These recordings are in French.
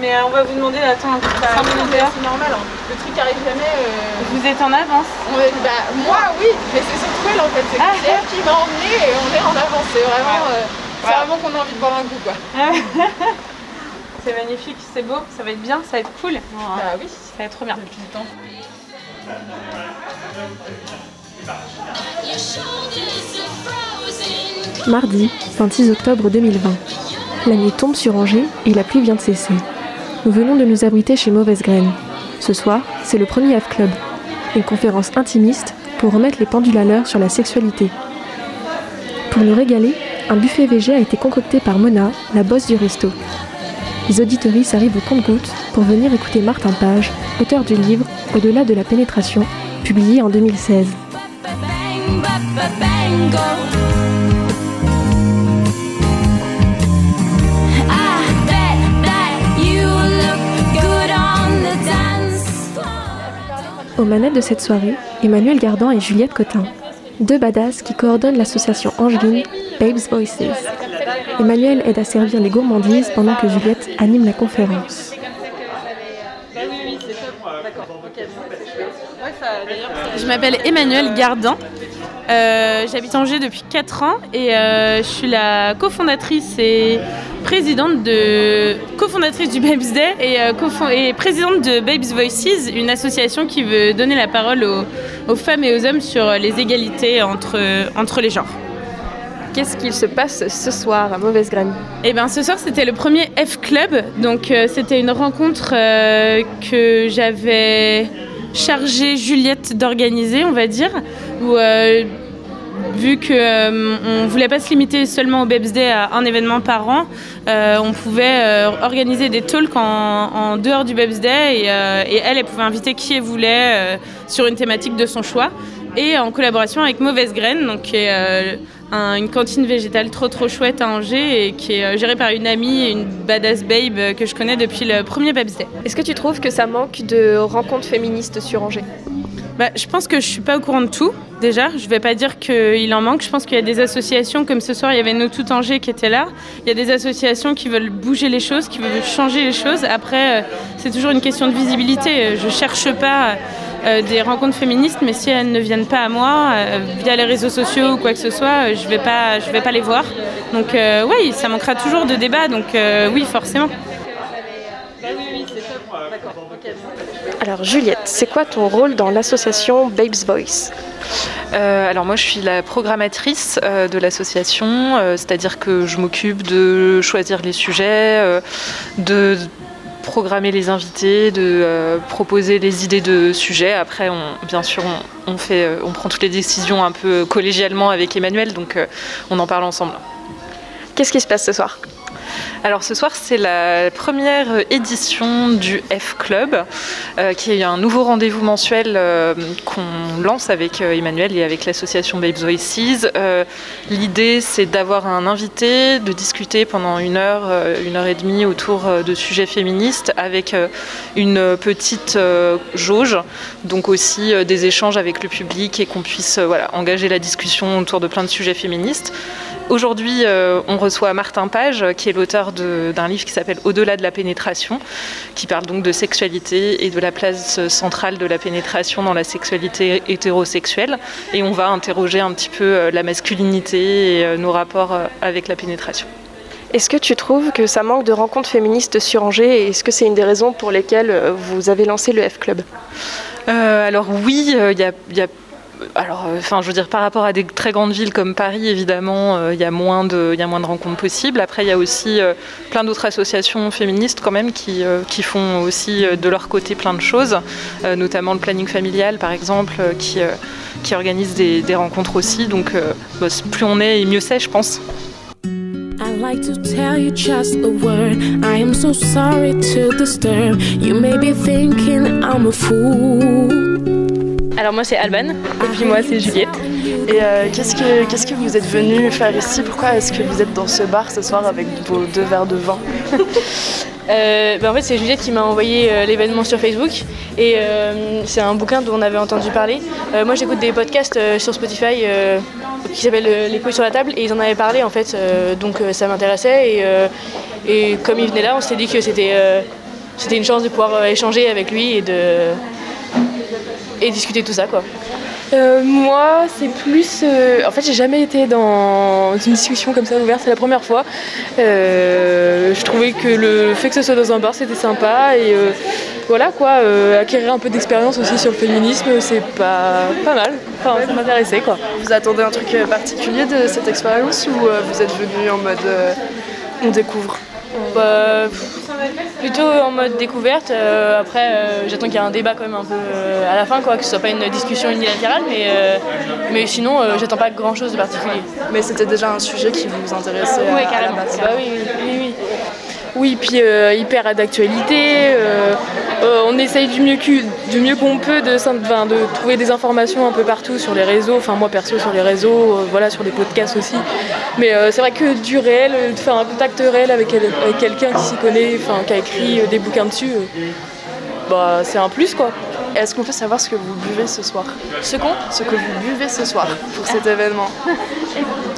Mais euh, on va vous demander d'attendre Bah, 5 minutes dehors. c'est normal, hein. le truc arrive jamais. euh, Vous êtes en avance est- bah, moi oui, mais c'est surtout elle en fait, c'est Ah. elle qui m'a emmené et on est en avance. C'est vraiment, euh, c'est Ouais. vraiment qu'on a envie de boire un coup quoi. C'est magnifique, c'est beau, ça va être bien, ça va être cool. Bah oui, Ça va être trop bien. depuis le temps. Mardi, 26 octobre 2020. La nuit tombe sur Angers et la pluie vient de cesser. Nous venons de nous abriter chez Mauvaise Graine. Ce soir, c'est le premier F Club, une conférence intimiste pour remettre les pendules à l'heure sur la sexualité. Pour nous régaler, un buffet VG a été concocté par Mona, la bosse du resto. Les auditories arrivent au compte-gouttes pour venir écouter Martin Page, auteur du livre Au-delà de la pénétration, publié en 2016. Aux manettes de cette soirée, Emmanuel Gardan et Juliette Cotin, deux badass qui coordonnent l'association Angeline Babes Voices. Emmanuel aide à servir les gourmandises pendant que Juliette anime la conférence. Je m'appelle Emmanuel Gardan. Euh, J'habite Angers depuis 4 ans et euh, je suis la cofondatrice et présidente de cofondatrice du Babes Day et, euh, et présidente de Babes Voices, une association qui veut donner la parole aux, aux femmes et aux hommes sur les égalités entre, entre les genres. Qu'est-ce qu'il se passe ce soir à Mauvaise Graine? Eh ben, ce soir, c'était le premier F Club. Donc, c'était une rencontre que j'avais chargé Juliette d'organiser, on va dire. Euh, vu qu'on ne voulait pas se limiter seulement au Babes Day à un événement par an, euh, on pouvait euh, organiser des talks en, dehors du Babes Day. Et, euh, elle, elle pouvait inviter qui elle voulait euh, sur une thématique de son choix. Et en collaboration avec Mauvaise Graine, euh, un- une cantine végétale trop trop chouette à Angers et qui est euh, gérée par une amie, une badass babe euh, que je connais depuis le premier Babes Day. Est-ce que tu trouves que ça manque de rencontres féministes sur Angers? Bah, je pense que je suis pas au courant de tout. Déjà, je vais pas dire qu'il en manque. Je pense qu'il y a des associations comme ce soir, il y avait Nous Tout Angers qui était là. Il y a des associations qui veulent bouger les choses, qui veulent changer les choses. Après, euh, c'est toujours une question de visibilité. Je cherche pas des rencontres féministes, mais si elles ne viennent pas à moi euh, via les réseaux sociaux ou quoi que ce soit, euh, je vais pas, je vais pas les voir. Donc euh, oui, ça manquera toujours de débat. Donc euh, oui, forcément. Alors Juliette, c'est quoi ton rôle dans l'association Babes Voice? Euh, alors moi je suis la programmatrice euh, de l'association, euh, c'est-à-dire que je m'occupe de choisir les sujets, euh, de programmer les invités, de euh, proposer les idées de sujets. Après, bien sûr, on, on fait, euh, on prend toutes les décisions un peu collégialement avec Emmanuel, donc euh, on en parle ensemble. Qu'est-ce qui se passe ce soir? Alors ce soir, c'est la première édition du F Club, euh, qui est un nouveau rendez-vous mensuel euh, qu'on lance avec euh, Emmanuel et avec l'association Babes Voices. Euh, L'idée, c'est d'avoir un invité, de discuter pendant une heure, une heure et demie autour de sujets féministes, avec une petite jauge, donc aussi des échanges avec le public et qu'on puisse voilà, engager la discussion autour de plein de sujets féministes. Aujourd'hui, on reçoit Martin Page, qui est l'auteur d'un livre qui s'appelle Au-delà de la pénétration, qui parle donc de sexualité et de la place centrale de la pénétration dans la sexualité hétérosexuelle. Et on va interroger un petit peu euh, la masculinité et euh, nos rapports euh, avec la pénétration. Est-ce que tu trouves que ça manque de rencontres féministes sur Angers et est-ce que c'est une des raisons pour lesquelles vous avez lancé le F Club? Euh, alors oui, euh, il y a, il y a- alors, euh, enfin, je veux dire, par rapport à des très grandes villes comme Paris, évidemment, euh, il y a moins de, il y a moins de rencontres possibles. Après, il y a aussi euh, plein d'autres associations féministes quand même qui, qui font aussi de leur côté plein de choses, notamment le planning familial, par exemple, qui, qui organise des, rencontres aussi. Donc, bah, plus on est, mieux c'est, je pense. Like to tell you just a word. I am so sorry to disturb. You may be thinking I'm a fool. Alors moi c'est Alban et puis moi c'est Juliette. Et euh, qu'est-ce que qu'est-ce que vous êtes venu faire ici? Pourquoi est-ce que vous êtes dans ce bar ce soir avec vos deux verres de vin? Euh, bah, en fait c'est Juliette qui m'a envoyé euh, l'événement sur Facebook et c'est un bouquin dont on avait entendu parler. Moi j'écoute des podcasts sur Spotify qui s'appellent euh, Les couilles sur la table et ils en avaient parlé en fait donc ça m'intéressait et, et comme ils venaient là on s'est dit que c'était c'était une chance de pouvoir échanger avec lui et de et discuter de tout ça quoi. Euh, moi, c'est plus. euh, en fait, j'ai jamais été dans une discussion comme ça ouverte, c'est la première fois. Euh, je trouvais que le fait que ce soit dans un bar, c'était sympa. Et euh, voilà quoi, euh, acquérir un peu d'expérience aussi sur le féminisme, c'est pas, pas mal. Enfin, ça m'intéressait quoi. Vous attendez un truc particulier de cette expérience ou euh, vous êtes venu en mode euh, on découvre? Bah, pff, plutôt en mode découverte. euh, après, euh, j'attends qu'il y ait un débat quand même un peu euh, à la fin, quoi, que ce soit pas une discussion unilatérale, mais, mais sinon, j'attends pas grand chose de particulier. Mais c'était déjà un sujet qui vous intéressait à- Ouais, à, la carrément. base. Bah oui, oui, oui, oui. Oui, puis euh, hyper d'actualité. euh, euh, on essaye du mieux, que- du mieux qu'on peut de, trouver des informations un peu partout sur les réseaux. Enfin, moi perso sur les réseaux, voilà, sur des podcasts aussi. Mais c'est vrai que du réel, de faire un contact réel avec, quel- avec quelqu'un qui s'y connaît, enfin, qui a écrit des bouquins dessus, bah, c'est un plus quoi. Est-ce qu'on peut savoir ce que vous buvez ce soir? Ce con Ce que vous buvez ce soir pour cet événement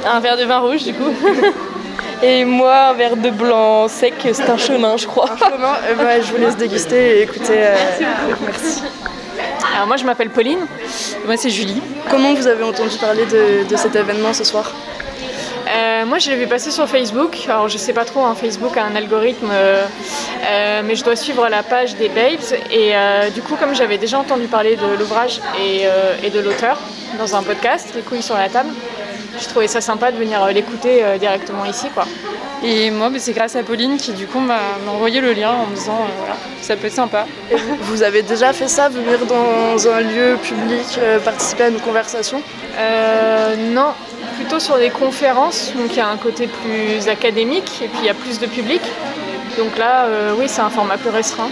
Un verre de vin rouge, du coup. Et moi, un verre de blanc sec, c'est un chemin, je crois. Comment Euh, bah, Je vous laisse déguster et écouter. euh, merci. Alors moi je m'appelle Pauline, et moi c'est Julie. Comment vous avez entendu parler de, de cet événement ce soir? Euh, moi je l'ai vu passer sur Facebook, alors je sais pas trop, hein, Facebook a un algorithme, euh, euh, mais je dois suivre la page des Babes et euh, du coup comme j'avais déjà entendu parler de l'ouvrage et, euh, et de l'auteur dans un podcast, Les couilles sur la table, je trouvais ça sympa de venir euh, l'écouter euh, directement ici quoi. Et moi, bah, c'est grâce à Pauline qui, du coup, m'a envoyé le lien en me disant euh, voilà, ça peut être sympa. Vous, avez déjà fait ça, venir dans un lieu public, euh, participer à une conversation? Euh, non, plutôt sur des conférences, donc il y a un côté plus académique et puis il y a plus de public. Donc là, euh, oui, c'est un format plus restreint.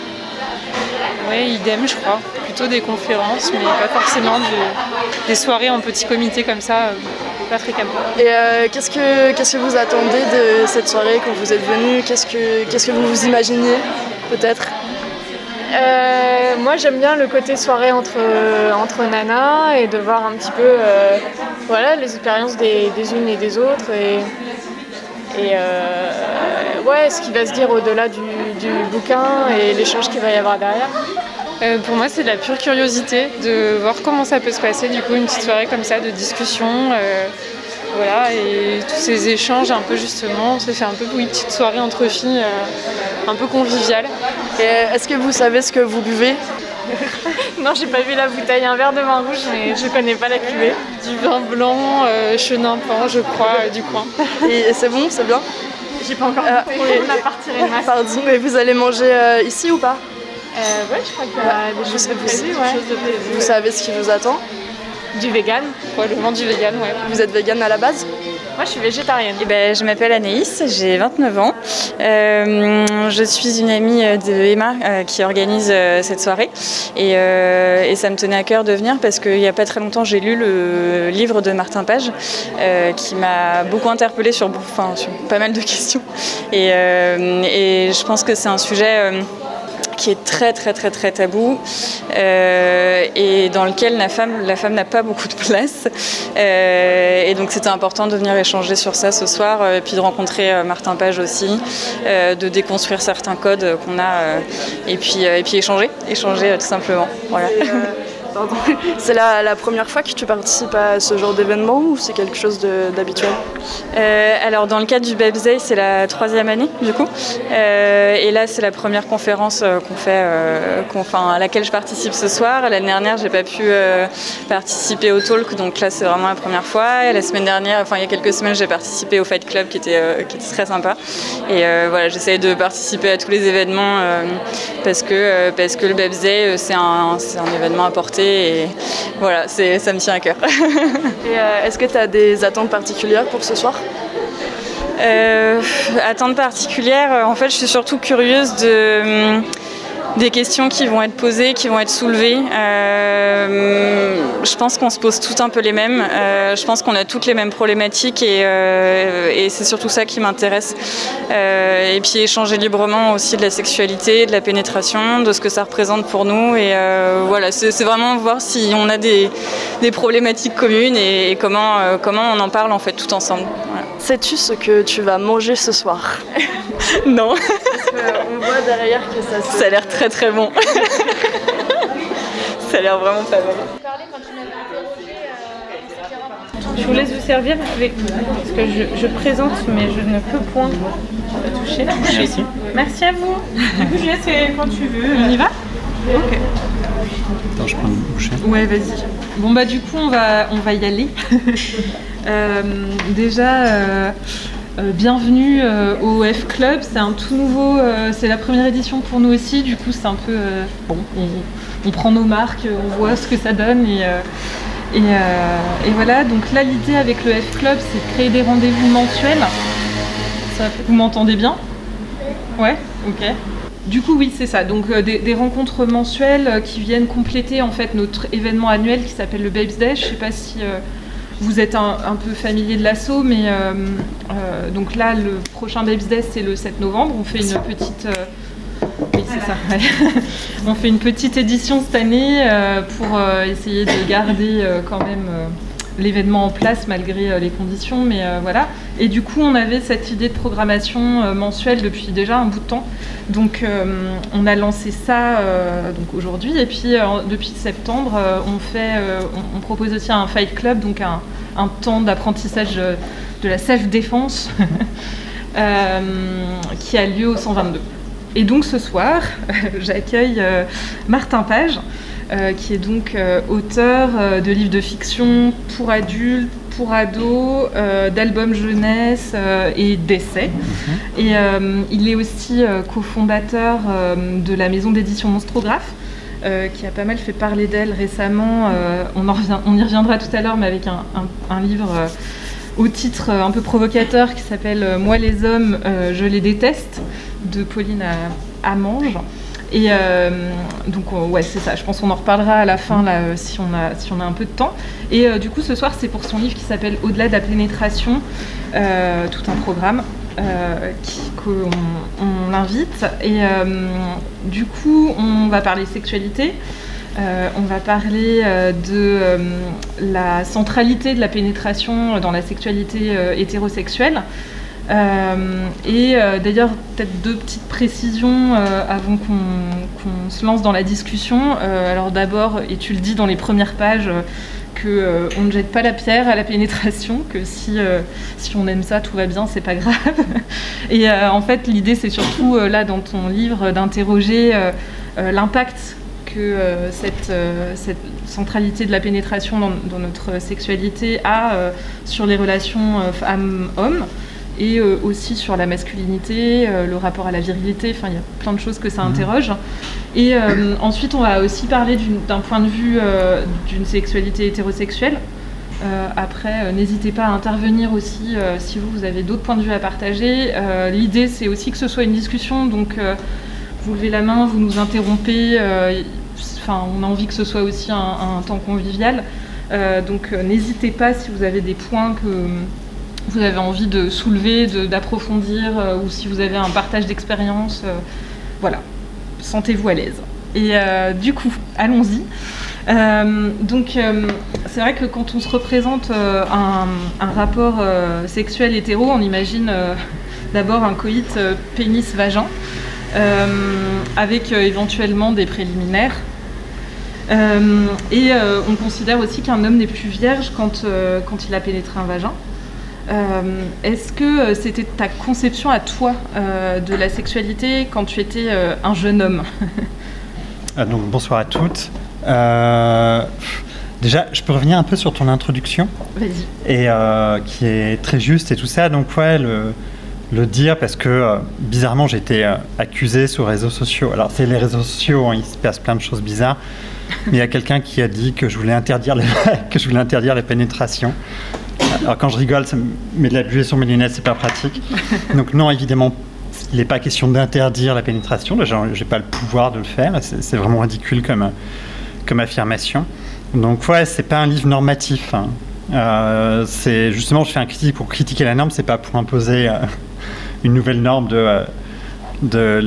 Ouais, idem, je crois. Plutôt des conférences, mais pas forcément de- des soirées en petit comité comme ça, fréquemment. Et euh, qu'est-ce que qu'est-ce que vous attendez de cette soirée quand vous êtes venu? Qu'est-ce que qu'est-ce que vous vous imaginiez peut-être? Euh, moi, j'aime bien le côté soirée entre, entre nanas et de voir un petit peu euh, voilà, les expériences des, des unes et des autres et, et ouais, ce qui va se dire au-delà du, du bouquin et l'échange qu'il va y avoir derrière. Euh, pour moi, c'est de la pure curiosité de voir comment ça peut se passer, du coup, une petite soirée comme ça de discussion. euh, voilà, et tous ces échanges, un peu justement, ça fait un peu oui, petite soirée entre filles, euh, un peu conviviale. Est-ce que vous savez ce que vous buvez? Non, j'ai pas vu la bouteille, un verre de vin rouge, mais je connais pas la cuvée. Du vin blanc, euh, chenin pan, je crois, euh, du coin. Et, c'est bon, c'est bien? J'ai pas encore goûté, oui. on a masque. Pardon, mais vous allez manger euh, ici ou pas? Euh, ouais, je crois qu'il y a des choses de prévues, ouais. Vous savez ce qui vous attend Du vegan. Probablement du vegan, ouais. Vous êtes vegan à la base Moi, je suis végétarienne. Eh ben, je m'appelle Anaïs, j'ai 29 ans. Euh, je suis une amie de Emma euh, qui organise euh, cette soirée et, euh, et ça me tenait à cœur de venir parce qu'il n'y a pas très longtemps j'ai lu le livre de Martin Page euh, qui m'a beaucoup interpellée sur, enfin, sur pas mal de questions et, euh, et je pense que c'est un sujet euh, qui est très très très très tabou euh, et dans lequel la femme la femme n'a pas beaucoup de place. Euh, et donc c'était important de venir échanger sur ça ce soir euh, et puis de rencontrer Martin Page aussi de déconstruire certains codes qu'on a et puis et puis échanger échanger tout simplement. Voilà Pardon. C'est la, première fois que tu participes à ce genre d'événement ou c'est quelque chose d'habituel Euh, alors dans le cadre du Babsday, c'est la troisième année du coup, Euh, et là c'est la première conférence euh, qu'on fait, à laquelle je participe ce soir. L'année dernière, j'ai pas pu participer au talk, donc là c'est vraiment la première fois. Et la semaine dernière, enfin il y a quelques semaines, j'ai participé au Fight Club qui était, très sympa. Et voilà, j'essaie de participer à tous les événements parce que parce que le un, c'est un événement à porter et voilà, ça me tient à cœur. Euh, est-ce que tu as des attentes particulières pour ce soir? Euh, attente particulière, euh, en fait, je suis surtout curieuse de, des questions qui vont être posées, qui vont être soulevées. Euh, je pense qu'on se pose toutes un peu les mêmes. Euh, je pense qu'on a toutes les mêmes problématiques et, euh, et c'est surtout ça qui m'intéresse. Et puis échanger librement aussi de la sexualité, de la pénétration, de ce que ça représente pour nous. Et voilà, c'est vraiment voir si on a des, des problématiques communes et, et comment, comment on en parle en fait tout ensemble. Voilà. Sais-tu ce que tu vas manger ce soir? Non. voit derrière que ça se... Ça a l'air très très bon. ça a l'air vraiment pas mal. Je vous laisse vous servir avec parce que je, je présente, mais je ne peux point toucher. Merci. Merci à vous. Du coup, je laisse euh, quand tu veux. On y va Ok. Attends, je prends une bouchée. Ouais, vas-y. Bon bah du coup on va on va y aller. Euh, déjà euh, euh, bienvenue euh, au F Club, c'est un tout nouveau, euh, c'est la première édition pour nous aussi. Du coup c'est un peu bon, on, prend nos marques, on voit ce que ça donne et et, voilà. Donc là l'idée avec le F Club c'est de créer des rendez-vous mensuels. Vous m'entendez bien? Ouais, ok. Du coup, oui, c'est ça. Donc, des, rencontres mensuelles qui viennent compléter en fait notre événement annuel qui s'appelle le Babes Day. Je sais pas si vous êtes un, un peu familier de l'assaut, mais euh, euh, donc là, le prochain Babes Day, c'est le 7 novembre. On fait une petite. euh, oui, c'est ça. ouais. On fait une petite édition cette année euh, pour euh, essayer de garder euh, quand même l'événement en place malgré les conditions, mais voilà. Et du coup, on avait cette idée de programmation euh, mensuelle depuis déjà un bout de temps. Donc, euh, on a lancé ça euh, aujourd'hui. Et puis, depuis septembre, on fait, on, propose aussi un Fight Club, donc un, temps d'apprentissage de la self-défense qui a lieu au 122. Et donc ce soir, j'accueille Martin Page, qui est donc auteur de livres de fiction pour adultes, pour ados, euh, d'albums jeunesse euh, et d'essais. Et euh, il est aussi cofondateur de la maison d'édition Monstrographe. euh, qui a pas mal fait parler d'elle récemment. Euh, on, en revient- on y reviendra tout à l'heure, mais avec un, un- un livre euh, au titre un peu provocateur qui s'appelle Moi les hommes, je les déteste de Pauline Amange. Et euh, donc ouais c'est ça, je pense qu'on en reparlera à la fin euh, si on a si on a un peu de temps. Et euh, du coup ce soir c'est pour son livre qui s'appelle Au-delà de la pénétration, tout un programme qu'on on l'invite. Et du coup on va parler sexualité. On va parler de la centralité de la pénétration dans la sexualité hétérosexuelle. Euh, et euh, d'ailleurs, peut-être deux petites précisions euh, avant qu'on se lance dans la discussion. Alors d'abord, et tu le dis dans les premières pages, que on ne jette pas la pierre à la pénétration, que si, si on aime ça, tout va bien, c'est pas grave. et en fait, l'idée, c'est surtout là dans ton livre d'interroger l'impact que cette, centralité de la pénétration dans, notre sexualité a sur les relations femmes-hommes et euh, aussi sur la masculinité, euh, le rapport à la virilité, enfin il y a plein de choses que ça interroge. Et euh, ensuite on va aussi parler d'un point de vue d'une sexualité hétérosexuelle. Après, n'hésitez pas à intervenir aussi si vous, vous avez d'autres points de vue à partager. L'idée c'est aussi que ce soit une discussion, donc vous levez la main, vous nous interrompez. Enfin, on a envie que ce soit aussi un, un temps convivial. Donc n'hésitez pas si vous avez des points que vous avez envie de soulever, d'approfondir, euh, ou si vous avez un partage d'expérience. euh, voilà, sentez-vous à l'aise. Et euh, du coup, allons-y. Donc, c'est vrai que quand on se représente un, un rapport sexuel hétéro, on imagine d'abord un coït pénis-vagin, avec éventuellement des préliminaires. Et on considère aussi qu'un homme n'est plus vierge quand, quand il a pénétré un vagin. Euh, Est-ce que euh, c'était ta conception à toi euh, de la sexualité quand tu étais euh, un jeune homme? Ah, donc bonsoir à toutes. Déjà, je peux revenir un peu sur ton introduction et qui est très juste et tout ça. Donc ouais, le, le dire parce que bizarrement j'ai été accusé sur les réseaux sociaux. Alors c'est les réseaux sociaux, hein, il se passe plein de choses bizarres. Mais il y a quelqu'un qui a dit que je voulais interdire les, que je voulais interdire les pénétrations. Alors quand je rigole, ça met de la buée sur mes lunettes, c'est pas pratique. Donc non, évidemment, il n'est pas question d'interdire la pénétration. J'ai pas le pouvoir de le faire. C'est vraiment ridicule comme, comme affirmation. Donc ouais, c'est pas un livre normatif. hein. Euh, c'est justement, je fais un critique pour critiquer la norme, c'est pas pour imposer euh, une nouvelle norme euh, de-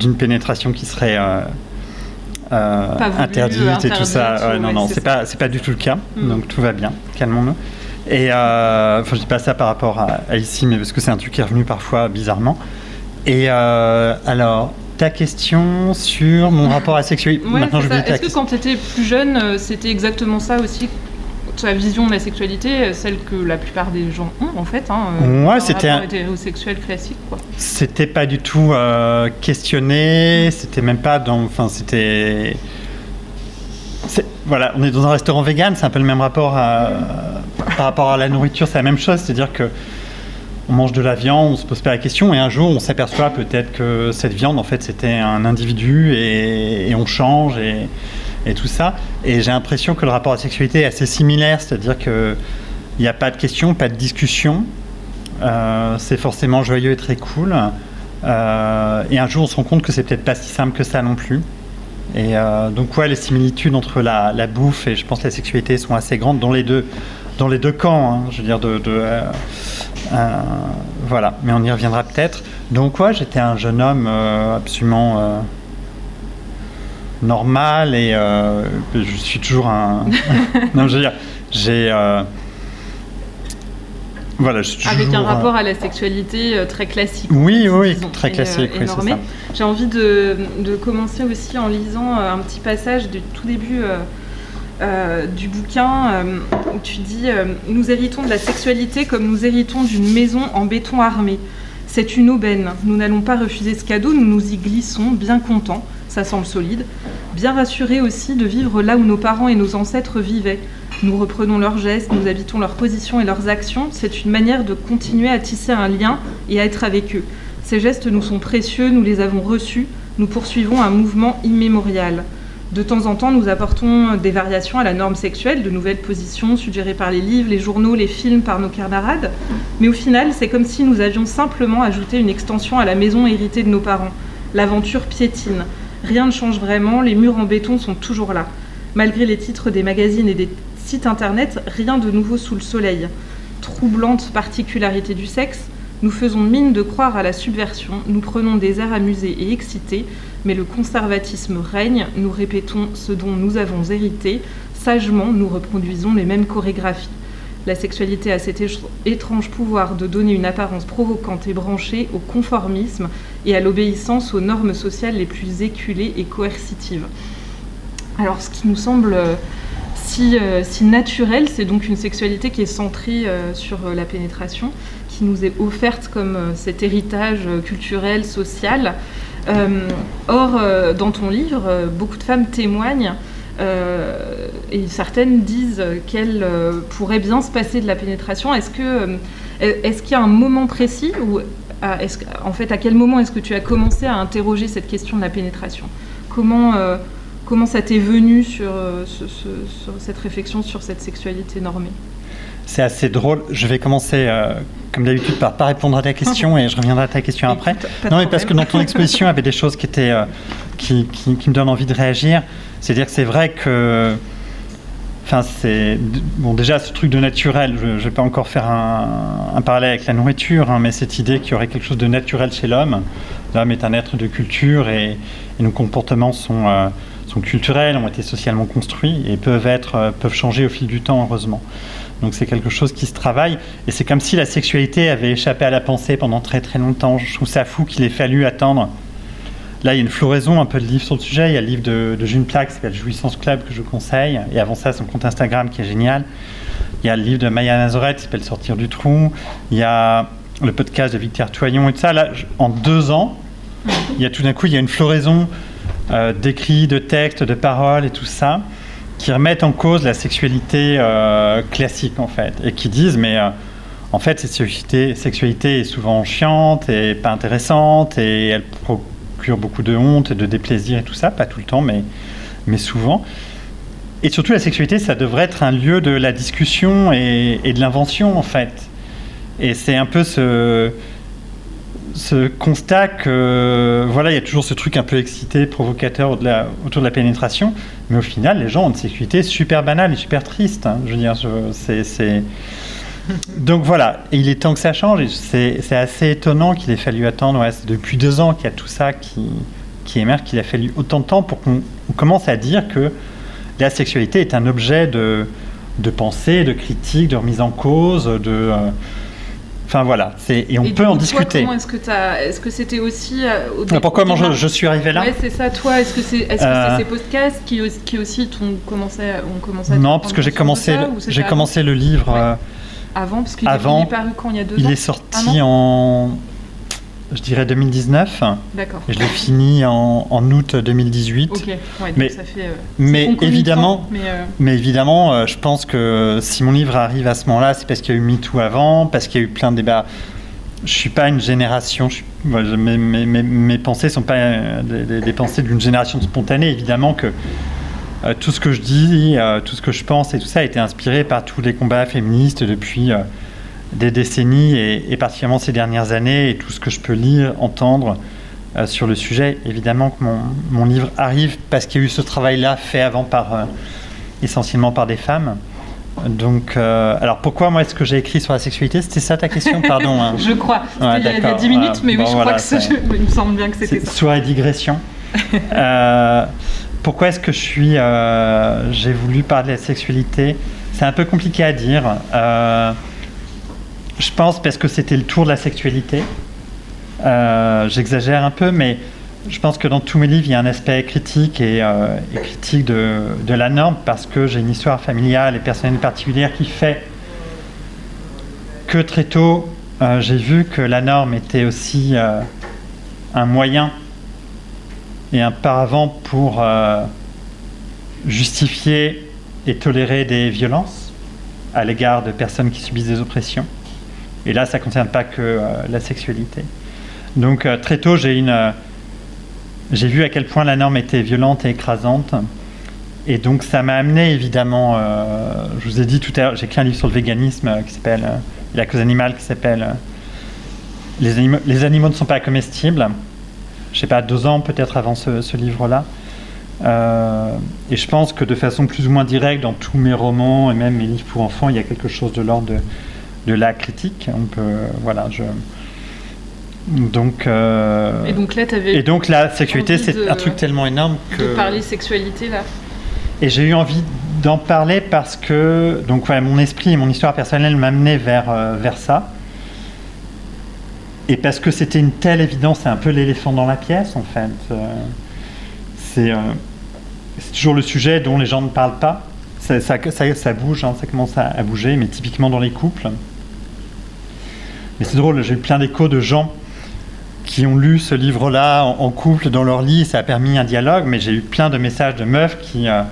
d'une pénétration qui serait euh, interdite et tout ça. Ouais, non, ouais, non, c'est pas pas du tout le cas. Mm. Donc tout va bien. Calmons-nous. Et euh, enfin, je dis pas ça par rapport à, à ici, mais parce que c'est un truc qui est revenu parfois bizarrement. Et euh, alors, ta question sur mon rapport à la sexualité. Ouais, Maintenant, je Est-ce que quand tu étais plus jeune, euh, c'était exactement ça aussi ta vision de la sexualité, celle que la plupart des gens ont en fait, hein, euh, c'était un- hétérosexuel classique quoi. C'était pas du tout euh, questionné, c'était même pas dans. Enfin, c'était. c'est- Voilà, on est dans un restaurant vegan, c'est un peu le même rapport à- par rapport à la nourriture, c'est la même chose, c'est-à-dire que on mange de la viande, on se pose pas la question, et un jour on s'aperçoit peut-être que cette viande, en fait, c'était un individu, et, et on change, et, et tout ça. Et j'ai l'impression que le rapport à la sexualité est assez similaire, c'est-à-dire que il n'y a pas de question, pas de discussion. Euh, c'est forcément joyeux et très cool. Euh, et un jour, on se rend compte que c'est peut-être pas si simple que ça non plus. Et euh, donc, ouais, les similitudes entre la, la bouffe et je pense la sexualité sont assez grandes dans les deux, dans les deux camps. hein. je veux dire, de, voilà. Mais on y reviendra peut-être. Donc, ouais, j'étais un jeune homme absolument normal et euh, je suis toujours un. non, je veux dire, j'ai. euh, voilà, je suis Avec un toujours, euh, rapport à la sexualité très classique. Oui, oui, disons, très classique, oui, c'est ça. J'ai envie de, de commencer aussi en lisant un petit passage du tout début euh, du bouquin euh, où tu dis euh, Nous héritons de la sexualité comme nous héritons d'une maison en béton armé. C'est une aubaine. Nous n'allons pas refuser ce cadeau, nous nous y glissons, bien contents, ça semble solide, bien rassurés aussi de vivre là où nos parents et nos ancêtres vivaient. Nous reprenons leurs gestes, nous habitons leurs positions et leurs actions. C'est une manière de continuer à tisser un lien et à être avec eux. Ces gestes nous sont précieux, nous les avons reçus, nous poursuivons un mouvement immémorial. De temps en temps, nous apportons des variations à la norme sexuelle, de nouvelles positions suggérées par les livres, les journaux, les films, par nos camarades. Mais au final, c'est comme si nous avions simplement ajouté une extension à la maison héritée de nos parents. L'aventure piétine. Rien ne change vraiment, les murs en béton sont toujours là. Malgré les titres des magazines et des sites internet, rien de nouveau sous le soleil. Troublante particularité du sexe, nous faisons mine de croire à la subversion, nous prenons des airs amusés et excités, mais le conservatisme règne, nous répétons ce dont nous avons hérité, sagement nous reproduisons les mêmes chorégraphies. La sexualité a cet étrange pouvoir de donner une apparence provocante et branchée au conformisme et à l'obéissance aux normes sociales les plus éculées et coercitives. Alors ce qui nous semble euh, si, euh, si naturel, c'est donc une sexualité qui est centrée euh, sur la pénétration, qui nous est offerte comme cet héritage culturel, social. Or, dans ton livre, beaucoup de femmes témoignent et certaines disent qu'elles euh, pourraient bien se passer de la pénétration. Est-ce que euh, est-ce qu'il y a un moment précis ou en fait à quel moment est-ce que tu as commencé à interroger cette question de la pénétration? Comment euh, comment ça t'est venu sur, euh, ce- ce- sur cette réflexion sur cette sexualité normée? C'est assez drôle. Je vais commencer, euh, comme d'habitude, par pas répondre à ta question et je reviendrai à ta question après. Non, mais parce que dans ton exposition, il y avait des choses qui, étaient, euh, qui, qui- qui me donnent envie de réagir. C'est-à-dire que c'est vrai que. Enfin, c'est. Bon, déjà, ce truc de naturel, je ne vais pas encore faire un, parallèle avec la nourriture, hein, mais cette idée qu'il y aurait quelque chose de naturel chez l'homme. L'homme est un être de culture et, et nos comportements sont, euh, sont culturels, ont été socialement construits et peuvent, être, euh, peuvent changer au fil du temps, heureusement. Donc c'est quelque chose qui se travaille et c'est comme si la sexualité avait échappé à la pensée pendant très très longtemps. Je trouve ça fou qu'il ait fallu attendre. Là, il y a une floraison un peu de livres sur le sujet. Il y a le livre de, June Plaque qui s'appelle Jouissance Club que je conseille. Et avant ça, son compte Instagram qui est génial. Il y a le livre de Maya Nazareth qui s'appelle Sortir du trou. Il y a le podcast de Victor Toyon et tout ça. Là, en deux ans, il y a tout d'un coup, il y a une floraison euh, d'écrits, de textes, de paroles et tout ça qui remettent en cause la sexualité euh, classique en fait et qui disent mais euh, en fait cette sexualité, sexualité est souvent chiante et pas intéressante et elle beaucoup de honte et de déplaisir et tout ça, pas tout le temps mais, mais souvent. Et surtout la sexualité ça devrait être un lieu de la discussion et, de l'invention en fait. Et c'est un peu ce, constat que voilà, il y a toujours ce truc un peu excité, provocateur autour de la pénétration, mais au final, les gens ont une sexualité super banale et super triste. hein. Je veux dire, c'est- donc voilà, il est temps que ça change. C'est, assez étonnant qu'il ait fallu attendre. ouais, c'est depuis deux ans qu'il y a tout ça qui, qui émerge, qu'il a fallu autant de temps pour qu'on on commence à dire que la sexualité est un objet de, de pensée, de critique, de remise en cause, de euh, Enfin voilà, et on Et peut en coup, toi, discuter. comment est-ce que est-ce que c'était aussi euh, au Ah, pourquoi moi, je- suis arrivé là Ouais, c'est ça. Toi, est-ce que c'est est-ce que Euh, ces podcasts qui, aussi- qui aussi t'ont commencé ont commencé à Non, parce que j'ai commencé, j'ai commencé le livre euh, avant parce qu'il est- il est paru quand il y a deux il ans est Un sorti en, je dirais 2019. D'accord. Et je l'ai fini en, en août 2018. Ok, ouais, donc mais ça fait, euh, mais évidemment, mais, euh, mais évidemment, euh, je pense que si mon livre arrive à ce moment-là, c'est parce qu'il y a eu MeToo avant, parce qu'il y a eu plein de débats. Je suis pas une génération. Je suis- voilà, je- mes, mes, mes, pensées sont pas euh, des, des- des pensées d'une génération spontanée. Évidemment que euh, tout ce que je dis, euh, tout ce que je pense et tout ça a été inspiré par tous les combats féministes depuis euh, des décennies et, et particulièrement ces dernières années et tout ce que je peux lire, entendre sur le sujet. Évidemment que mon, mon livre arrive parce qu'il y a eu ce travail-là fait avant par essentiellement par des femmes. Donc, euh, alors pourquoi moi est-ce que j'ai écrit sur la sexualité C'était ça ta question? Pardon. hein. Je crois. C'était Ouais, il, y a, il y a d'accord. 10 minutes, mais oui, bon, je voilà, crois que ça, je- il me semble bien que c'était ça. la digression. Euh, pourquoi est-ce que je suis, euh, j'ai voulu parler de la sexualité? C'est un peu compliqué à dire. Euh, je pense parce que c'était le tour de la sexualité. Euh, J'exagère un peu, mais je pense que dans tous mes livres, il y a un aspect critique et, et critique de, de la norme parce que j'ai une histoire familiale et personnelle particulière qui fait que très tôt, j'ai vu que la norme était aussi un moyen et un paravent pour euh, justifier et tolérer des violences à l'égard de personnes qui subissent des oppressions. Et là, ça ne concerne pas que euh, la sexualité. Donc euh, très tôt, j'ai une, j'ai vu à quel point la norme était violente et écrasante. Et donc ça m'a amené évidemment, je vous ai dit tout à l'heure, j'ai écrit un livre sur le véganisme qui s'appelle La cause animale, qui s'appelle les, animaux, les animaux ne sont pas comestibles. Je sais pas, deux ans peut-être avant ce, ce livre-là. Euh, et je pense que de façon plus ou moins directe, dans tous mes romans et même mes livres pour enfants, il y a quelque chose de l'ordre de, de la critique. On peut, voilà, je. Donc. euh, Et donc là, t'avais et donc la sexualité, envie c'est un truc tellement énorme que. de parler sexualité là. Et j'ai eu envie d'en parler parce que donc voilà, mon esprit et mon histoire personnelle m'amenaient vers, euh, vers ça. Et parce que c'était une telle évidence, c'est un peu l'éléphant dans la pièce en fait. Euh, c'est euh, c'est toujours le sujet dont les gens ne parlent pas. Ça, ça, ça- bouge, hein, ça commence à, bouger, mais typiquement dans les couples. Mais c'est drôle, j'ai eu plein d'échos de gens qui ont lu ce livre-là en, en couple dans leur lit, ça a permis un dialogue, mais j'ai eu plein de messages de meufs qui, euh,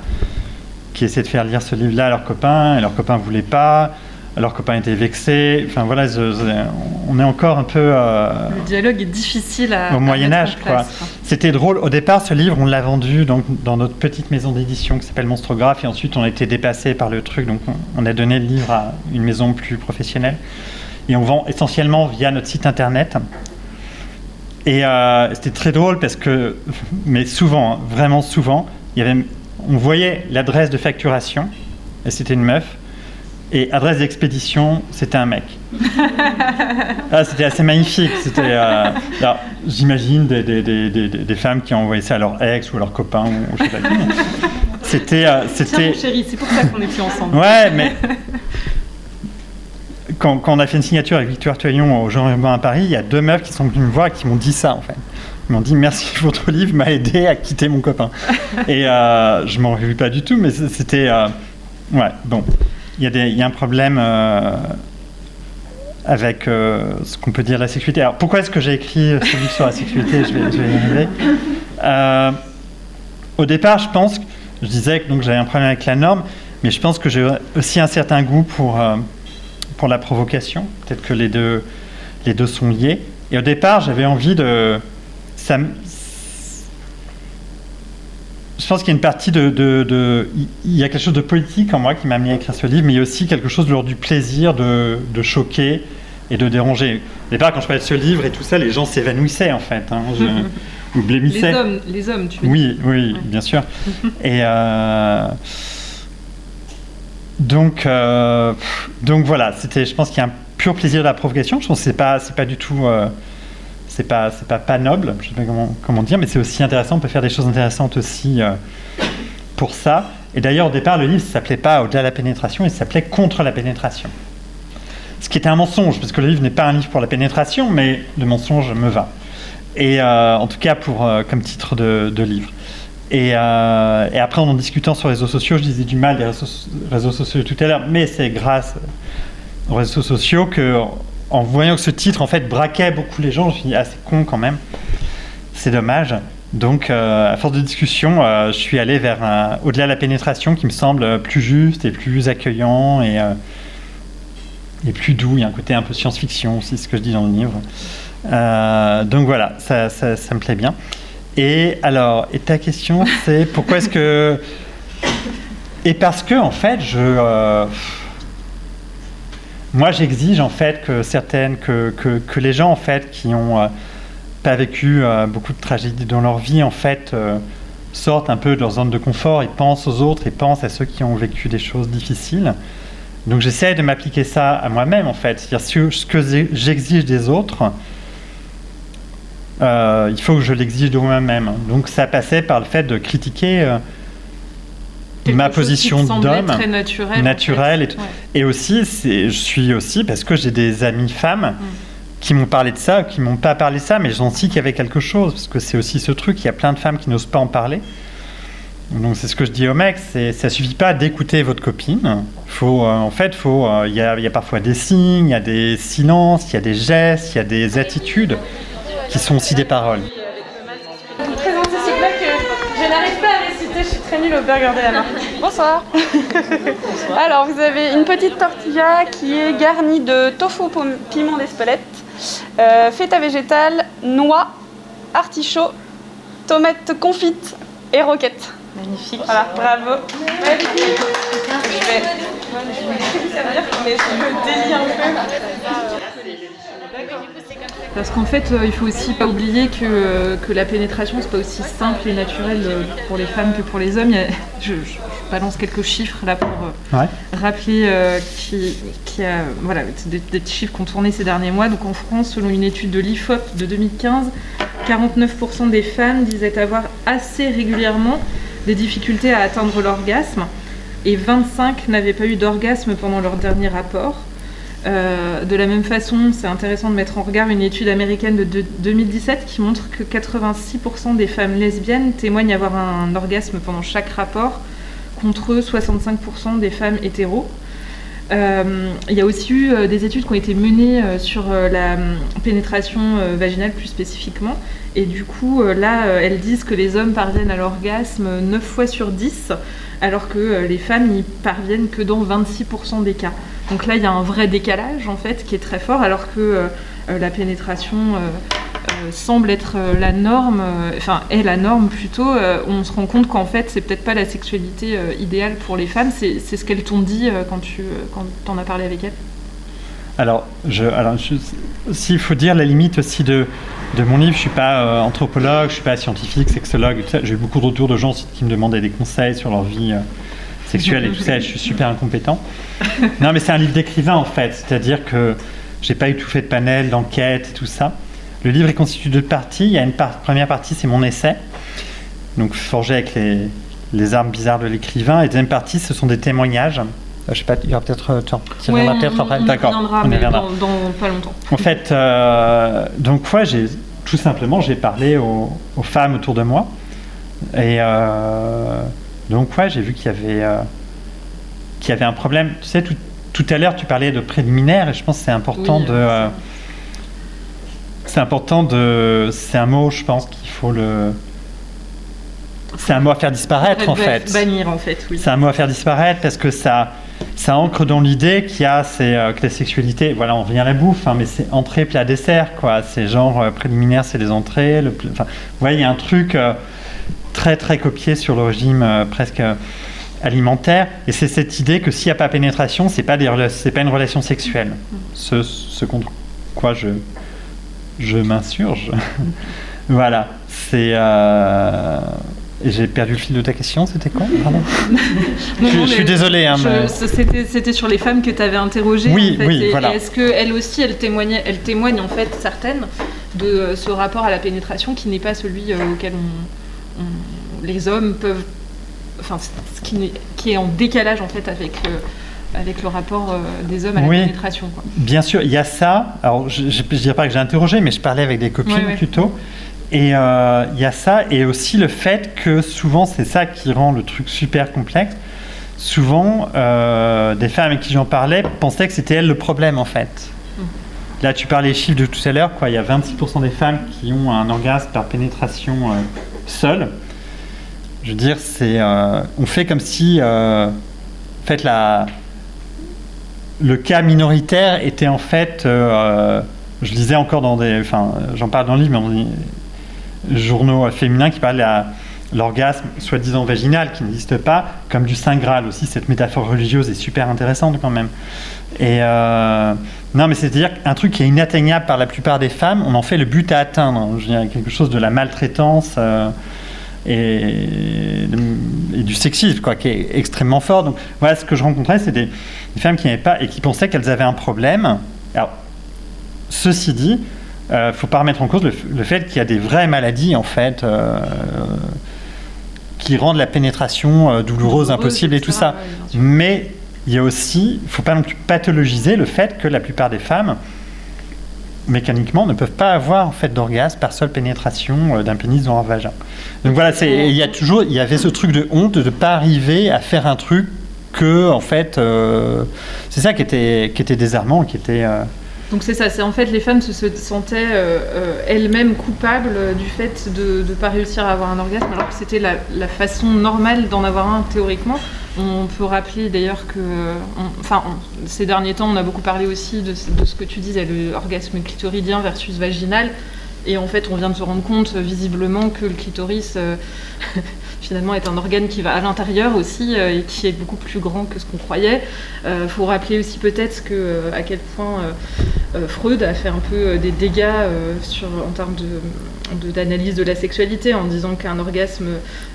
qui essaient de faire lire ce livre-là à leurs copains, et leurs copains ne voulaient pas, leurs copains étaient vexés, enfin voilà, je- je- on est encore un peu euh, Le dialogue est difficile à. au Moyen Âge. Quoi. C'était drôle, au départ ce livre on l'a vendu donc, dans notre petite maison d'édition qui s'appelle Monstrographe, et ensuite on a été dépassé par le truc, donc on, on a donné le livre à une maison plus professionnelle, et on vend essentiellement via notre site internet. Et euh, c'était très drôle parce que, mais souvent, hein, vraiment souvent, il y avait, on voyait l'adresse de facturation, et c'était une meuf, et adresse d'expédition, c'était un mec. Ah, c'était assez magnifique. C'était, euh, j'imagine des, des, des, des, des femmes qui ont envoyé ça à leur ex ou à leur copain ou, je sais pas qui. C'était, euh, c'était. chéri, c'est pour ça qu'on n'est plus ensemble. Ouais, mais quand, quand on a fait une signature avec Victoire Toyon au Jean Urbain à Paris, il y a deux meufs qui sont venues me voir et qui m'ont dit ça en fait. Ils m'ont dit merci, votre livre m'a aidé à quitter mon copain. Et euh, je m'en réjouis pas du tout, mais c'était. euh, ouais, bon. Il y, a un problème euh, avec euh, ce qu'on peut dire la sexualité. Alors pourquoi est-ce que j'ai écrit ce livre sur la sexualité? Je vais, je vais y arriver. Euh, au départ, je pense, je disais que j'avais un problème avec la norme, mais je pense que j'ai aussi un certain goût pour, euh, pour la provocation. Peut-être que les deux, les deux sont liés. Et au départ, j'avais envie de. Je pense qu'il y a une partie de, de- de- Il y a quelque chose de politique en moi qui m'a amené à écrire ce livre, mais il y a aussi quelque chose de l'ordre du plaisir de, de choquer et de déranger. Au départ, quand je parlais de ce livre et tout ça, les gens s'évanouissaient en fait. hein. Je- ou blêmissaient. Les hommes, les hommes, tu veux Oui, dire. oui, bien sûr. Et euh, donc, euh, donc voilà, c'était, je pense qu'il y a un pur plaisir de la provocation. Je pense que c'est pas, c'est pas du tout, euh, c'est pas, c'est pas pas noble. Je sais pas comment, dire, mais c'est aussi intéressant. On peut faire des choses intéressantes aussi euh, pour ça. Et d'ailleurs, au départ, le livre ne s'appelait pas Au-delà de la pénétration, il s'appelait Contre la pénétration. Ce qui était un mensonge, parce que le livre n'est pas un livre pour la pénétration, mais le mensonge me va. Et euh, en tout cas, pour, euh, comme titre de, livre. Et, et après, en en discutant sur les réseaux sociaux, je disais du mal des réseaux, réseaux sociaux tout à l'heure, mais c'est grâce aux réseaux sociaux que, en voyant que ce titre, en fait, braquait beaucoup les gens, je me suis dit, ah, c'est con quand même. C'est dommage. Donc, euh, à force de discussion, euh, je suis allé vers au-delà de la pénétration qui me semble plus juste et plus accueillant et, euh, et plus doux. Il y a un côté un peu science-fiction aussi, ce que je dis dans le livre. Donc voilà, ça, ça- ça me plaît bien. Et alors, et ta question, c'est pourquoi est-ce que. Et parce que, en fait, je. Moi, j'exige en fait que certaines, que, que, les gens en fait qui ont euh, pas vécu euh, beaucoup de tragédies dans leur vie, en fait, euh, sortent un peu de leur zone de confort et pensent aux autres et pensent à ceux qui ont vécu des choses difficiles. Donc, j'essaie de m'appliquer ça à moi-même, en fait. C'est-à-dire ce, que j'exige des autres, il faut que je l'exige de moi-même. Donc, ça passait par le fait de critiquer. Ma position d'homme très naturelle et, fait. tout. Ouais. et aussi je suis aussi parce que j'ai des amies femmes Mm. qui m'ont parlé de ça qui m'ont pas parlé de ça mais j'ai senti qu'il y avait quelque chose parce que c'est aussi ce truc il y a plein de femmes qui n'osent pas en parler donc c'est ce que je dis aux mecs c'est ça suffit pas d'écouter votre copine faut euh, en fait faut euh, il y, a, y a parfois des signes il y a des silences il y a des gestes il y a des attitudes qui sont aussi des paroles burger de la main. Bonsoir. Alors, vous avez une petite tortilla qui est garnie de tofu piment d'Espelette, euh, feta végétale, noix, artichaut, tomates confites et roquettes. Magnifique. Voilà, bravo. Je vais, je vais plus vous servir, mais je me délie un peu. Parce qu'en fait, euh, il faut aussi pas oublier que, euh, que la pénétration, c'est pas aussi simple et naturel euh, pour les femmes que pour les hommes. Je, je balance quelques chiffres là pour Ouais. rappeler euh, qui, qui a voilà des, des chiffres qu'on tourné ces derniers mois. Donc en France, selon une étude de l'IFOP de 2015, 49% des femmes disaient avoir assez régulièrement des difficultés à atteindre l'orgasme et 25 n'avaient pas eu d'orgasme pendant leur dernier rapport. Euh, de la même façon, c'est intéressant de mettre en regard une étude américaine de, de 2017 qui montre que 86% des femmes lesbiennes témoignent avoir un orgasme pendant chaque rapport, contre 65% des femmes hétéros. Euh, il y a aussi eu euh, des études qui ont été menées euh, sur la pénétration vaginale plus spécifiquement. Et du coup, là, elles disent que les hommes parviennent à l'orgasme 9 fois sur 10, alors que les femmes n'y parviennent que dans 26% des cas. Donc là, il y a un vrai décalage, en fait, qui est très fort, alors que la pénétration semble être euh, la norme, euh, enfin, est la norme plutôt. euh, on se rend compte qu'en fait, c'est peut-être pas la sexualité euh, idéale pour les femmes. C'est ce qu'elles t'ont dit euh, quand tu euh, quand en as parlé avec elles. Alors, je, alors s'il faut dire la limite aussi de, de mon livre, je suis pas euh, anthropologue, je suis pas scientifique, sexologue. J'ai eu beaucoup de retours de gens qui me demandaient des conseils sur leur vie euh, sexuelle et tout ça. je suis super incompétent. non, mais c'est un livre d'écrivain en fait, c'est-à-dire que j'ai pas eu tout fait de panel, d'enquête et tout ça. Le livre est constitué de deux parties. Il y a une par- première partie, c'est mon essai, donc forgé avec les, les armes bizarres de l'écrivain. Et la deuxième partie, ce sont des témoignages. Euh, Je sais pas, il y aura peut-être. euh, tu Ouais, peut-être après. on y D'accord. reviendra, on y reviendra. dans, dans pas longtemps. En fait, euh, donc ouais, j'ai tout simplement j'ai parlé aux, aux femmes autour de moi et euh, donc ouais, j'ai vu qu'il y avait euh, qu'il y avait un problème. Tu sais, tout, tout à l'heure tu parlais de préliminaire et je pense que c'est important Oui, de euh, c'est important de c'est un mot, je pense qu'il faut le c'est un mot à faire disparaître en fait. Bannir en fait, oui. C'est un mot à faire disparaître parce que ça, ça ancre dans l'idée qu'il y a euh, que la sexualité, voilà, on revient à la bouffe, hein, mais c'est entrée, plat, dessert, quoi. C'est genre euh, préliminaire, c'est les entrées. Le, enfin, vous voyez, il y a un truc euh, très très copié sur le régime euh, presque euh, alimentaire, et c'est cette idée que s'il n'y a pas pénétration, c'est pas des rela- c'est pas une relation sexuelle. Ce, ce contre quoi je je m'insurge. voilà, c'est. euh, J'ai perdu le fil de ta question, c'était quoi Pardon? Non, je, non, je mais suis désolé. Hein, mais- C'était sur les femmes que tu avais interrogées. Oui, en fait, oui, et, voilà. Est-ce qu'elles aussi, elles témoignent, elles témoignent en fait, certaines, de euh, ce rapport à la pénétration qui n'est pas celui euh, auquel on, on- les hommes peuvent. Enfin, qui, est en décalage en fait avec. euh, avec le rapport euh, des hommes à la pénétration. Quoi. Bien sûr, il y a ça. Alors, je ne dirais pas que j'ai interrogé, mais je parlais avec des copines Ouais, ouais. plutôt. Et euh, il y a ça, et aussi le fait que souvent, c'est ça qui rend le truc super complexe. Souvent, euh, des femmes avec qui j'en parlais pensaient que c'était elles le problème, en fait. Là, tu parlais des chiffres de tout à l'heure, quoi. Il y a 26% des femmes qui ont un orgasme par pénétration seule. Je veux dire, c'est, on fait comme si, en fait, la, le cas minoritaire était en fait, euh, je lisais encore dans des, enfin, j'en parle dans le livre, mais des journaux féminins qui parlent de l'orgasme soi-disant vaginal qui n'existe pas, comme du Saint Graal aussi. Cette métaphore religieuse est super intéressante quand même. Et euh, non, mais c'est-à-dire qu'un truc qui est inatteignable par la plupart des femmes, on en fait le but à atteindre. Je veux dire, quelque chose de la maltraitance. euh, et, et du sexisme, quoi, qui est extrêmement fort. Donc voilà, ce que je rencontrais, c'est des, des femmes qui n'avaient pas et qui pensaient qu'elles avaient un problème. Alors, ceci dit, il faut pas remettre en cause le fait qu'il y a des vraies maladies en fait euh, qui rendent la pénétration euh, douloureuse, impossible et tout ça. Mais il y a aussi, il faut pas non plus pathologiser le fait que la plupart des femmes mécaniquement ne peuvent pas avoir en fait d'orgasme par seule pénétration euh, d'un pénis dans leur vagin. Donc voilà, c'est il y a toujours il y avait ce truc de honte de ne pas arriver à faire un truc que en fait euh, c'est ça qui était qui était désarmant, qui était euh, Donc c'est ça, c'est en fait les femmes se, se sentaient euh, euh, elles-mêmes coupables euh, du fait de ne pas réussir à avoir un orgasme alors que c'était la, façon normale d'en avoir un théoriquement. On peut rappeler d'ailleurs que, enfin, ces derniers temps, on a beaucoup parlé aussi de, ce- que tu disais, l'orgasme clitoridien versus vaginal. Et en fait, on vient de se rendre compte visiblement que le clitoris, finalement, est un organe qui va à l'intérieur aussi euh, et qui est beaucoup plus grand que ce qu'on croyait. Il faut rappeler aussi peut-être euh, à quel point euh, euh, Freud a fait un peu euh, des dégâts euh, en termes d'analyse de, la sexualité en disant qu'un orgasme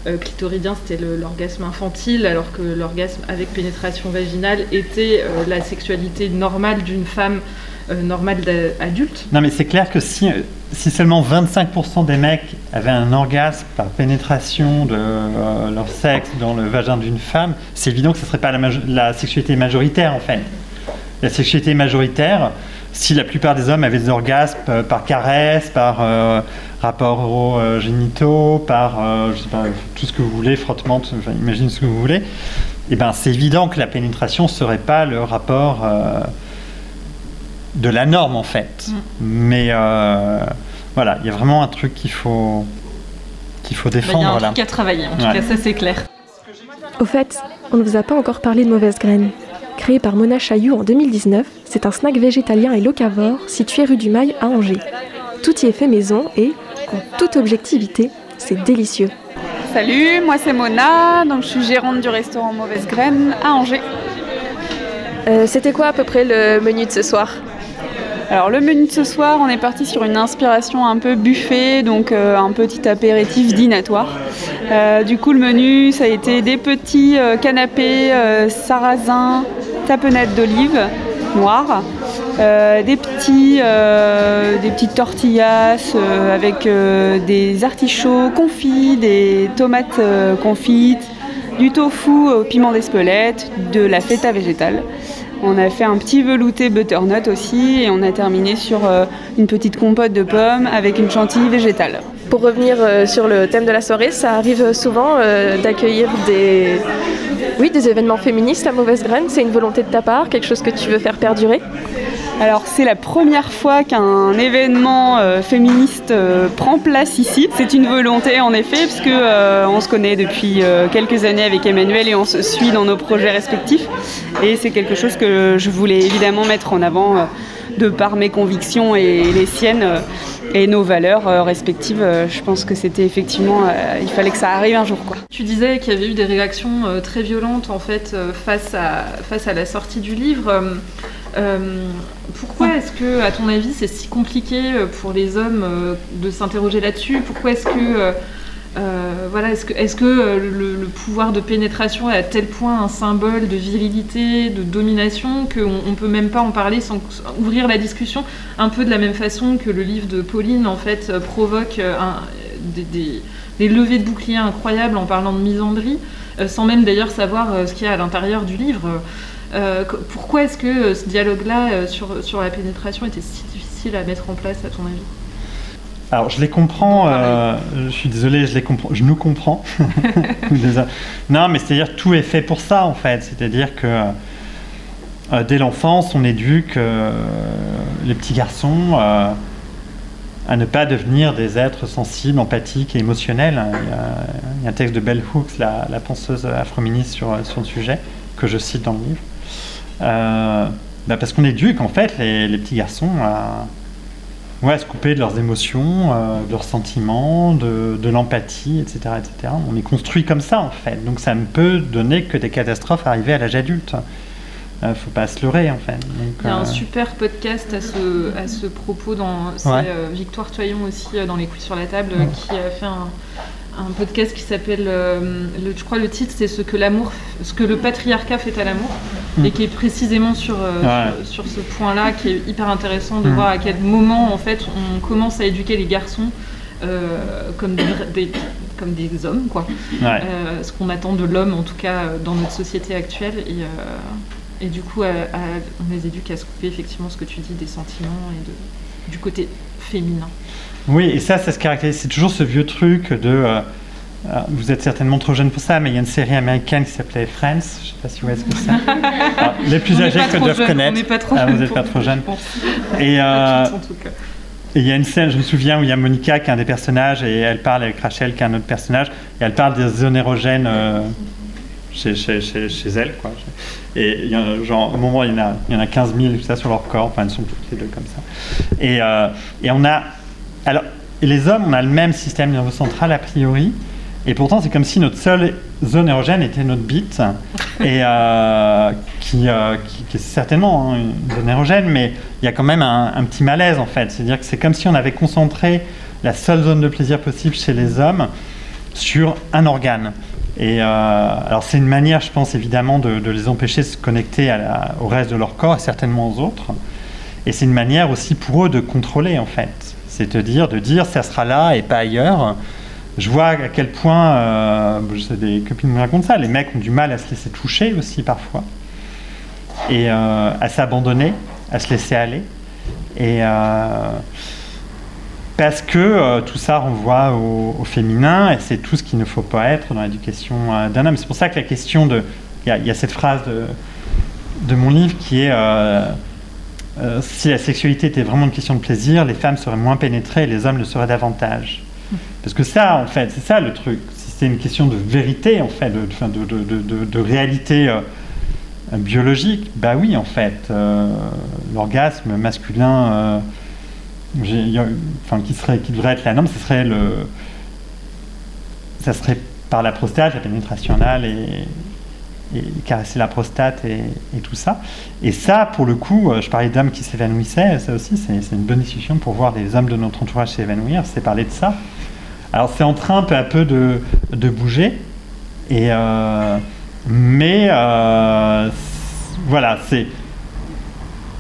euh, clitoridien c'était l'orgasme infantile alors que l'orgasme avec pénétration vaginale était euh, la sexualité normale d'une femme euh, normale d'a- adulte. Non, mais c'est clair que si, si seulement 25% des mecs avaient un orgasme par pénétration de euh, leur sexe dans le vagin d'une femme, c'est évident que ce ne serait pas la, sexualité majoritaire en fait. La sexualité majoritaire, si la plupart des hommes avaient des orgasmes euh, par caresse, par euh, rapport aux génitaux, par euh, je sais pas, tout ce que vous voulez, frottement, enfin, imaginez ce que vous voulez, et ben c'est évident que la pénétration serait pas le rapport. De la norme en fait. Mais euh, voilà, il y a vraiment un truc qu'il faut qu'il faut Bah, Il y défendre a un là. truc à travailler, en tout Ouais. cas ça c'est clair. Au fait, on ne vous a pas encore parlé de Mauvaise Graine. Créé par Mona Chailloux en 2019, c'est un snack végétalien et locavore situé rue du Mail à Angers. Tout y est fait maison et, en toute objectivité, c'est délicieux. Salut, moi c'est Mona, donc je suis gérante du restaurant Mauvaise Graine à Angers. Euh, C'était quoi à peu près le menu de ce soir? Alors le menu de ce soir, on est parti sur une inspiration un peu buffet, donc euh, un petit apéritif dînatoire. Euh, du coup le menu, ça a été des petits euh, canapés sarrasin, tapenade d'olive noire, des petits, petites tortillas avec des artichauts confits, des tomates confites, du tofu au piment d'Espelette, de la feta végétale. On a fait un petit velouté butternut aussi et on a terminé sur euh, une petite compote de pommes avec une chantilly végétale. Pour revenir euh, sur le thème de la soirée, ça arrive souvent euh, d'accueillir des... Oui, des événements féministes à Mauvaise Graine. C'est une volonté de ta part, quelque chose que tu veux faire perdurer? Alors c'est la première fois qu'un événement euh, féministe euh, prend place ici. C'est une volonté en effet parce que euh, on se connaît depuis quelques années avec Emmanuel et on se suit dans nos projets respectifs. Et c'est quelque chose que je voulais évidemment mettre en avant de par mes convictions et les siennes et nos valeurs euh, respectives. Euh, Je pense que c'était effectivement, euh, il fallait que ça arrive un jour quoi. Tu disais qu'il y avait eu des réactions très violentes en fait face, à, face à la sortie du livre. Euh, pourquoi est-ce que, à ton avis, c'est si compliqué pour les hommes de s'interroger là-dessus? Pourquoi est-ce que, euh, voilà, est-ce que, euh, le, pouvoir de pénétration est à tel point un symbole de virilité, de domination, qu'on ne peut même pas en parler sans ouvrir la discussion un peu de la même façon que le livre de Pauline en fait euh, provoque des, levées de boucliers incroyables en parlant de misandrie, sans même d'ailleurs savoir ce qu'il y a à l'intérieur du livre. Pourquoi est-ce que ce dialogue-là sur la pénétration était si difficile à mettre en place, à ton avis? Alors, je les comprends. euh, je suis désolé, je les comprends. Je nous comprends. Non, mais c'est-à-dire tout est fait pour ça, en fait. C'est-à-dire que euh, dès l'enfance, on éduque euh, les petits garçons à ne pas devenir des êtres sensibles, empathiques et émotionnels. Il y a, il y a un texte de Bell Hooks, la, la penseuse afro-féministe, sur, sur le sujet, que je cite dans le livre. Bah, parce qu'on éduque, en fait, les, les petits garçons à ouais, se couper de leurs émotions, euh, de leurs sentiments, de, de l'empathie, etc., etc. On est construit comme ça, en fait. Donc ça ne peut donner que des catastrophes arrivées à l'âge adulte. Euh, faut pas se leurrer, en fait. Donc, Il y a un euh, super podcast à ce, à ce propos. dans C'est Ouais. euh, Victoire Toyon aussi, dans Les couilles sur la table, qui a fait un, un podcast qui s'appelle, euh, le- je crois le titre, c'est ce que l'amour, ce que le patriarcat fait à l'amour, Mm. et qui est précisément sur, euh, Ouais. sur, sur ce point-là, qui est hyper intéressant de Mm. voir à quel moment en fait on commence à éduquer les garçons euh, comme des, des- comme des hommes, quoi. Ouais. Ce qu'on attend de l'homme, en tout cas dans notre société actuelle, et, et du coup, à- à- on les éduque à se couper effectivement ce que tu dis des sentiments et de, du côté féminin. Oui, et ça, ça se caractérise. C'est toujours ce vieux truc de. euh, euh, vous êtes certainement trop jeune pour ça, mais il y a une série américaine qui s'appelait Friends. Je sais pas si vous voyez ce que c'est. Alors, les plus On âgés que doivent jeune, connaître. on pas trop ah, vous n'êtes pas trop jeune. Et euh, et il y a une scène, je me souviens, où il y a Monica qui est un des personnages et elle parle avec Rachel qui est un autre personnage et elle parle des zones érogènes euh, chez, chez, chez, chez elle. Quoi. Et il y a, genre, au moment, il y en a, il y en a 15 000 tout ça, sur leur corps, enfin elles sont toutes les deux comme ça. Et, euh, et on a. Alors, les hommes, on a le même système nerveux central a priori. Et pourtant, c'est comme si notre seule zone érogène était notre bite, et euh, qui, euh, qui, qui est certainement hein, une zone érogène, mais il y a quand même un, un petit malaise en fait. C'est-à-dire que c'est comme si on avait concentré la seule zone de plaisir possible chez les hommes sur un organe. Et euh, alors c'est une manière, je pense évidemment, de, de les empêcher de se connecter à la- au reste de leur corps et certainement aux autres. Et c'est une manière aussi pour eux de contrôler en fait. C'est-à-dire de dire ça sera là et pas ailleurs. Je vois à quel point, euh, je sais, des copines me racontent ça, les mecs ont du mal à se laisser toucher aussi parfois. Et euh, à s'abandonner, à se laisser aller. Et euh, parce que euh, tout ça renvoie au, féminin et c'est tout ce qu'il ne faut pas être dans l'éducation d'un homme. C'est pour ça que la question de. Il y, a- cette phrase de mon livre qui est euh, si la sexualité était vraiment une question de plaisir, les femmes seraient moins pénétrées et les hommes le seraient davantage. Parce que ça, en fait, c'est ça le truc. Si c'était une question de vérité, en fait, de, de, de, de, réalité euh, biologique, bah oui, en fait, euh, l'orgasme masculin, qui, serait, qui devrait être la norme, ce serait le, ça serait par la prostate, la pénétration anale et, et caresser la prostate et, tout ça. Et ça, pour le coup, euh, je parlais d'hommes qui s'évanouissaient, ça aussi, c'est une bonne discussion pour voir des hommes de notre entourage s'évanouir, c'est parler de ça. Alors c'est en train peu à peu de, bouger, et, euh, mais euh, voilà, c'est...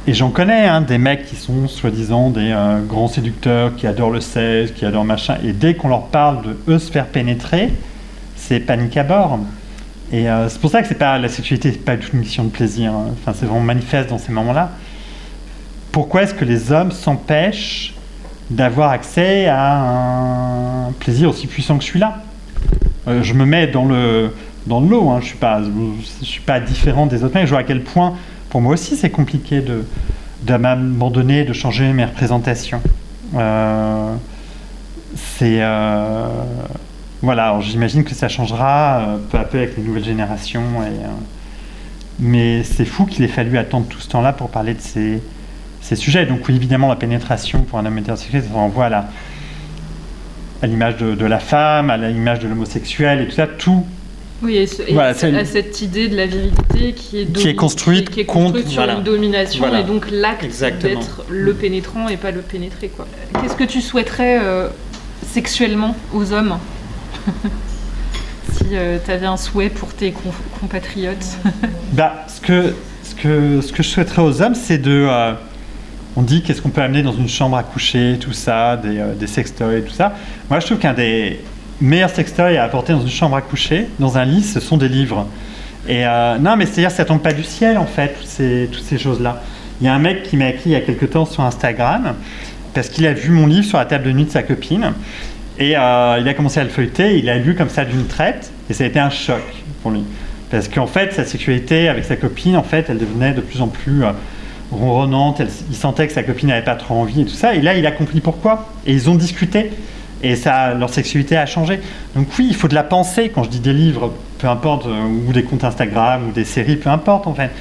Et j'en connais hein, des mecs qui sont soi-disant des grands séducteurs, qui adorent le sexe, qui adorent machin, et dès qu'on leur parle de eux se faire pénétrer, c'est panique à bord. Et euh, c'est pour ça que la sexualité, c'est pas du tout une mission de plaisir. hein. Enfin, c'est vraiment manifeste dans ces moments-là. Pourquoi est-ce que les hommes s'empêchent d'avoir accès à un plaisir aussi puissant que celui-là? Euh, Je me mets dans le dans. Hein. Je suis pas suis pas différent des autres. Je vois à quel point pour moi aussi c'est compliqué de de m'abandonner, de changer mes représentations. Euh, c'est voilà, j'imagine que ça changera euh, peu à peu avec les nouvelles générations. Et, euh, mais c'est fou qu'il ait fallu attendre tout ce temps-là pour parler de ces, ces sujets. Donc oui, évidemment, la pénétration pour un homme hétérosexuel, ça renvoie à l'image de, de la femme, à l'image de l'homosexuel et tout ça, tout Oui, et, ce- et Voilà, ce- c'est une- à cette idée de la virilité qui est, Qui est domi- construite qui est contre- construite sur voilà. une domination Voilà. et donc l'acte d'être le pénétrant et pas le pénétré. Qu'est-ce que tu souhaiterais euh, sexuellement aux hommes? Si tu avais un souhait pour tes compatriotes Bah, ce que, ce que, ce que je souhaiterais aux hommes, c'est de. euh, on dit qu'est-ce qu'on peut amener dans une chambre à coucher, tout ça, des, euh, des sextoys, tout ça. Moi, je trouve qu'un des meilleurs sextoys à apporter dans une chambre à coucher, dans un lit, ce sont des livres. Et euh, non, mais c'est-à-dire, ça tombe pas du ciel, en fait, toutes ces, toutes ces choses-là. Il y a un mec qui m'a écrit il y a quelque temps sur Instagram, parce qu'il a vu mon livre sur la table de nuit de sa copine. Et euh, il a commencé à le feuilleter, il a lu comme ça d'une traite, et ça a été un choc pour lui. Parce qu'en fait, sa sexualité avec sa copine, en fait, elle devenait de plus en plus euh, ronronnante, il sentait que sa copine n'avait pas trop envie et tout ça, et là, il a compris pourquoi. Et ils ont discuté, et ça, leur sexualité a changé. Donc oui, il faut de la pensée, quand je dis des livres, peu importe, euh, ou des comptes Instagram, ou des séries, peu importe, en fait.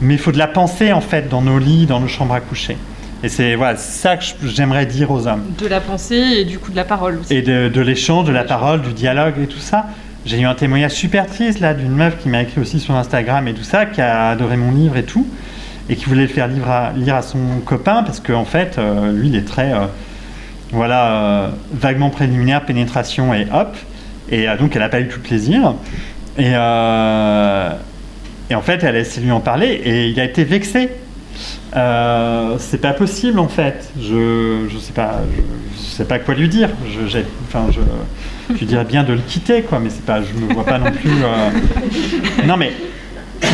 Mais il faut de la pensée, en fait, dans nos lits, dans nos chambres à coucher. Et c'est voilà, ça que j'aimerais dire aux hommes De la pensée et du coup de la parole aussi. et de, de l'échange, de la parole, du dialogue et tout ça. J'ai eu un témoignage super triste là d'une meuf qui m'a écrit aussi sur Instagram et tout ça, qui a adoré mon livre et tout, et qui voulait le faire lire à, lire à son copain parce qu'en en fait, euh, lui, il est très euh, voilà euh, vaguement préliminaire, pénétration et hop, et euh, donc elle n'a pas eu tout le plaisir. Et, euh, et en fait, elle a essayé de lui en parler et il a été vexé. Euh, c'est pas possible en fait. Je je sais pas je, sais pas quoi lui dire. Je enfin je je dirais bien de le quitter quoi, mais c'est pas je me vois pas non plus. euh, Non mais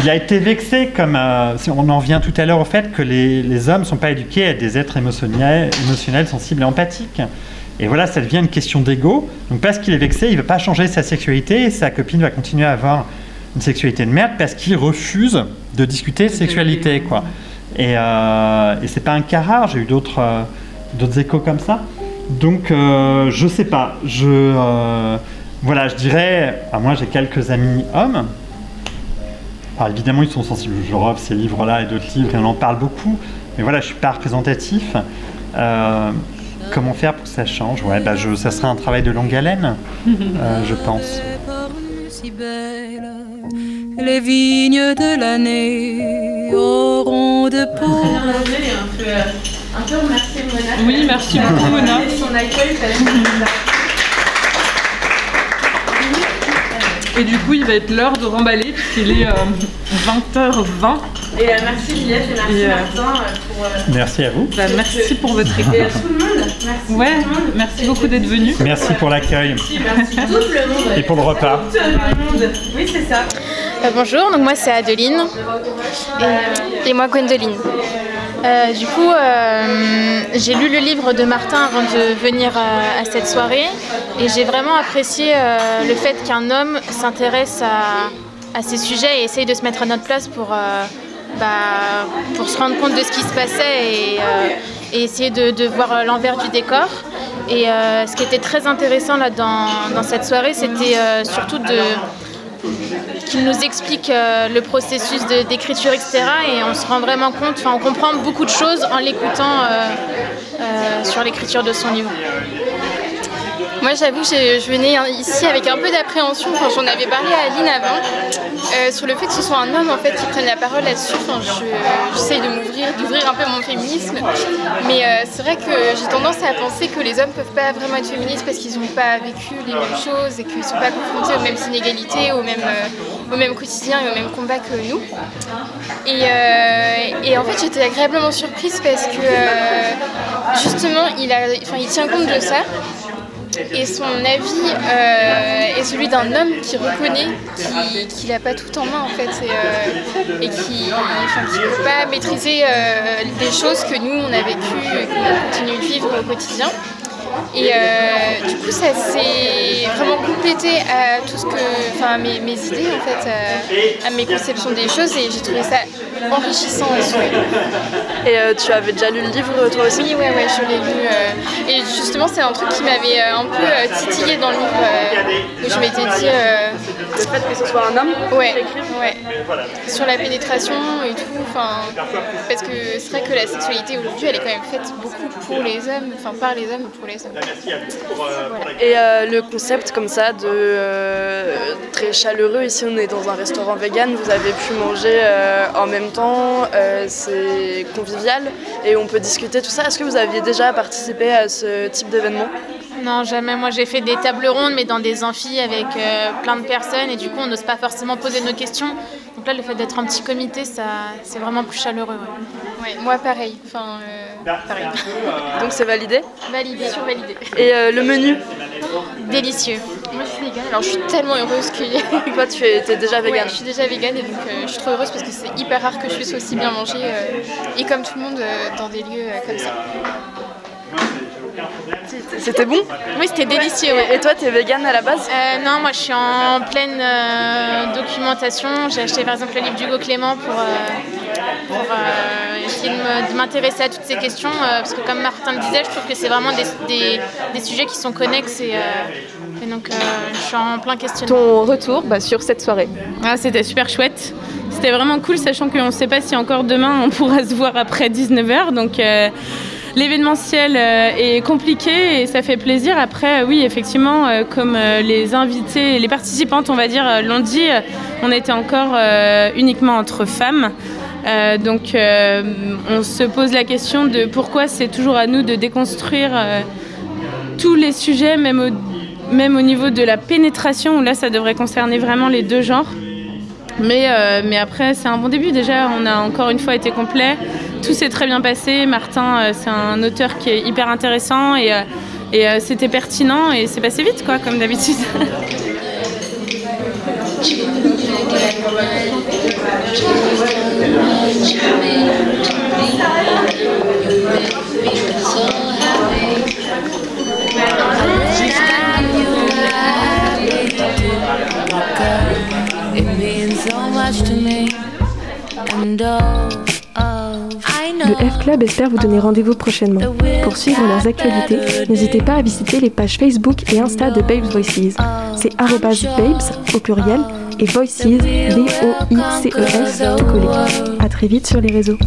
il a été vexé comme euh, on en vient tout à l'heure au fait que les, les hommes sont pas éduqués à être des êtres émotionnels, émotionnels, sensibles et empathiques. Et voilà, ça devient une question d'ego. Donc parce qu'il est vexé, il veut pas changer sa sexualité et sa copine va continuer à avoir une sexualité de merde parce qu'il refuse de discuter sexualité quoi. Et, euh, et c'est pas un cas rare, j'ai eu d'autres euh, d'autres échos comme ça. Donc euh, je sais pas, je euh, voilà, je dirais, moi j'ai quelques amis hommes. Alors évidemment ils sont sensibles, leur offre ces livres-là et d'autres livres et on en parle beaucoup. Mais voilà, je suis pas représentatif. Comment faire pour que ça change? Ouais, bah ça sera un travail de longue haleine, je pense. Les vignes de l'année auront de peau. un peu, un peu remercier Mona. Oui, merci beaucoup, Mona. Son accueil, Et du coup, il va être l'heure de remballer puisqu'il est euh, 20h20. Et euh, merci Juliette et merci Et, euh, Martin euh, pour. euh, Merci à vous. Bah, merci pour votre écoute. Et à tout le monde. Merci. Ouais, merci beaucoup d'être venu. Merci pour l'accueil Merci tout le monde. et pour le repas. Tout le monde. Oui, c'est ça. Euh, bonjour, donc moi c'est Adeline et, et moi Gwendoline. Euh, du coup, euh, j'ai lu le livre de Martin avant de venir à cette soirée et j'ai vraiment apprécié le fait qu'un homme s'intéresse à, à ces sujets et essaye de se mettre à notre place pour, bah, pour se rendre compte de ce qui se passait et, et essayer de, de voir l'envers du décor. Et ce qui était très intéressant là, dans, dans cette soirée, c'était surtout de, qu'il nous explique euh, le processus d'écriture, etc. Et on se rend vraiment compte, enfin, on comprend beaucoup de choses en l'écoutant euh, euh, sur l'écriture de son livre. Moi, j'avoue, j'ai- je venais ici avec un peu d'appréhension. Enfin, j'en avais parlé à Aline avant euh, sur le fait que ce soit un homme en fait qui prenne la parole là-dessus. Enfin, je- j'essaye de m'ouvrir, d'ouvrir un peu mon féminisme, mais euh, c'est vrai que j'ai tendance à penser que les hommes peuvent pas vraiment être féministes parce qu'ils n'ont pas vécu les mêmes choses et qu'ils ne sont pas confrontés aux mêmes inégalités, au même, euh, au même quotidien et au même combat que nous. Et, et en fait, j'étais agréablement surprise parce que justement, il, a, enfin, il tient compte de ça. Et son avis euh, est celui d'un homme qui reconnaît qu'il- n'a pas tout en main en fait et, euh, qui ne peut pas maîtriser euh, des choses que nous on a vécues et qu'on continue de vivre au quotidien. Et euh, du coup, ça s'est vraiment complété à tout ce que, enfin, mes, mes idées en fait, à, à mes conceptions des choses, et j'ai trouvé ça enrichissant aussi. Et euh, tu avais déjà lu le livre toi aussi? Oui, ouais, ouais, je l'ai lu. euh, et justement, c'est un truc qui m'avait euh, un peu euh, titillé dans le livre, euh, où je m'étais dit. euh, Le fait que ce soit un homme Ouais, ouais. Sur la pénétration et tout, enfin, parce que c'est vrai que la sexualité aujourd'hui, elle est quand même faite beaucoup pour les hommes, enfin par les hommes et pour les hommes. Et euh, le concept comme ça de euh, très chaleureux, ici on est dans un restaurant vegan, vous avez pu manger euh, en même temps, euh, c'est convivial et on peut discuter tout ça. Est-ce que vous aviez déjà participé à ce type d'événement? Non, jamais. Moi, j'ai fait des tables rondes, mais dans des amphis avec euh, plein de personnes, et du coup, on n'ose pas forcément poser nos questions. Donc là, le fait d'être un petit comité, ça, c'est vraiment plus chaleureux. Ouais. Ouais, moi, pareil. Enfin, euh, pareil. Donc c'est validé Validé, survalidé. Et euh, le menu Délicieux. Moi, je suis vegan. Alors je suis tellement heureuse qu'il y ait. Toi, tu es, déjà vegan Ouais, je suis déjà vegan et donc euh, je suis trop heureuse parce que c'est hyper rare que je puisse aussi bien manger euh, et comme tout le monde euh, dans des lieux euh, comme ça. C'était bon Oui, c'était délicieux. Ouais. Et toi, tu es vegan à la base Euh, Non, moi je suis en pleine euh, documentation. J'ai acheté par exemple le livre d'Hugo Clément pour, euh, pour euh, essayer de m'intéresser à toutes ces questions. euh, parce que comme Martin le disait, je trouve que c'est vraiment des, des- des sujets qui sont connexes et, euh, et donc euh, je suis en plein questionnement. Ton retour bah, sur cette soirée Ah, c'était super chouette. C'était vraiment cool, sachant qu'on ne sait pas si encore demain on pourra se voir après 19h. Donc euh, l'événementiel euh, est compliqué et ça fait plaisir. Après, euh, oui, effectivement, euh, comme les invités, les participantes, on va dire, l'ont dit, on était encore uniquement entre femmes. Donc on se pose la question de pourquoi c'est toujours à nous de déconstruire tous les sujets, même au, même au niveau de la pénétration, où là ça devrait concerner vraiment les deux genres. Mais, mais après, c'est un bon début. Déjà, on a encore une fois été complet. Tout s'est très bien passé. Martin, euh, c'est un auteur qui est hyper intéressant et, euh, euh, c'était pertinent et c'est passé vite, quoi, comme d'habitude. It. Le F Club espère vous donner rendez-vous prochainement. Pour suivre leurs actualités, n'hésitez pas à visiter les pages Facebook et Insta de Babes Voices. C'est babes au pluriel et Voices, V-O-I-C-E-S, tout collé. À très vite sur les réseaux.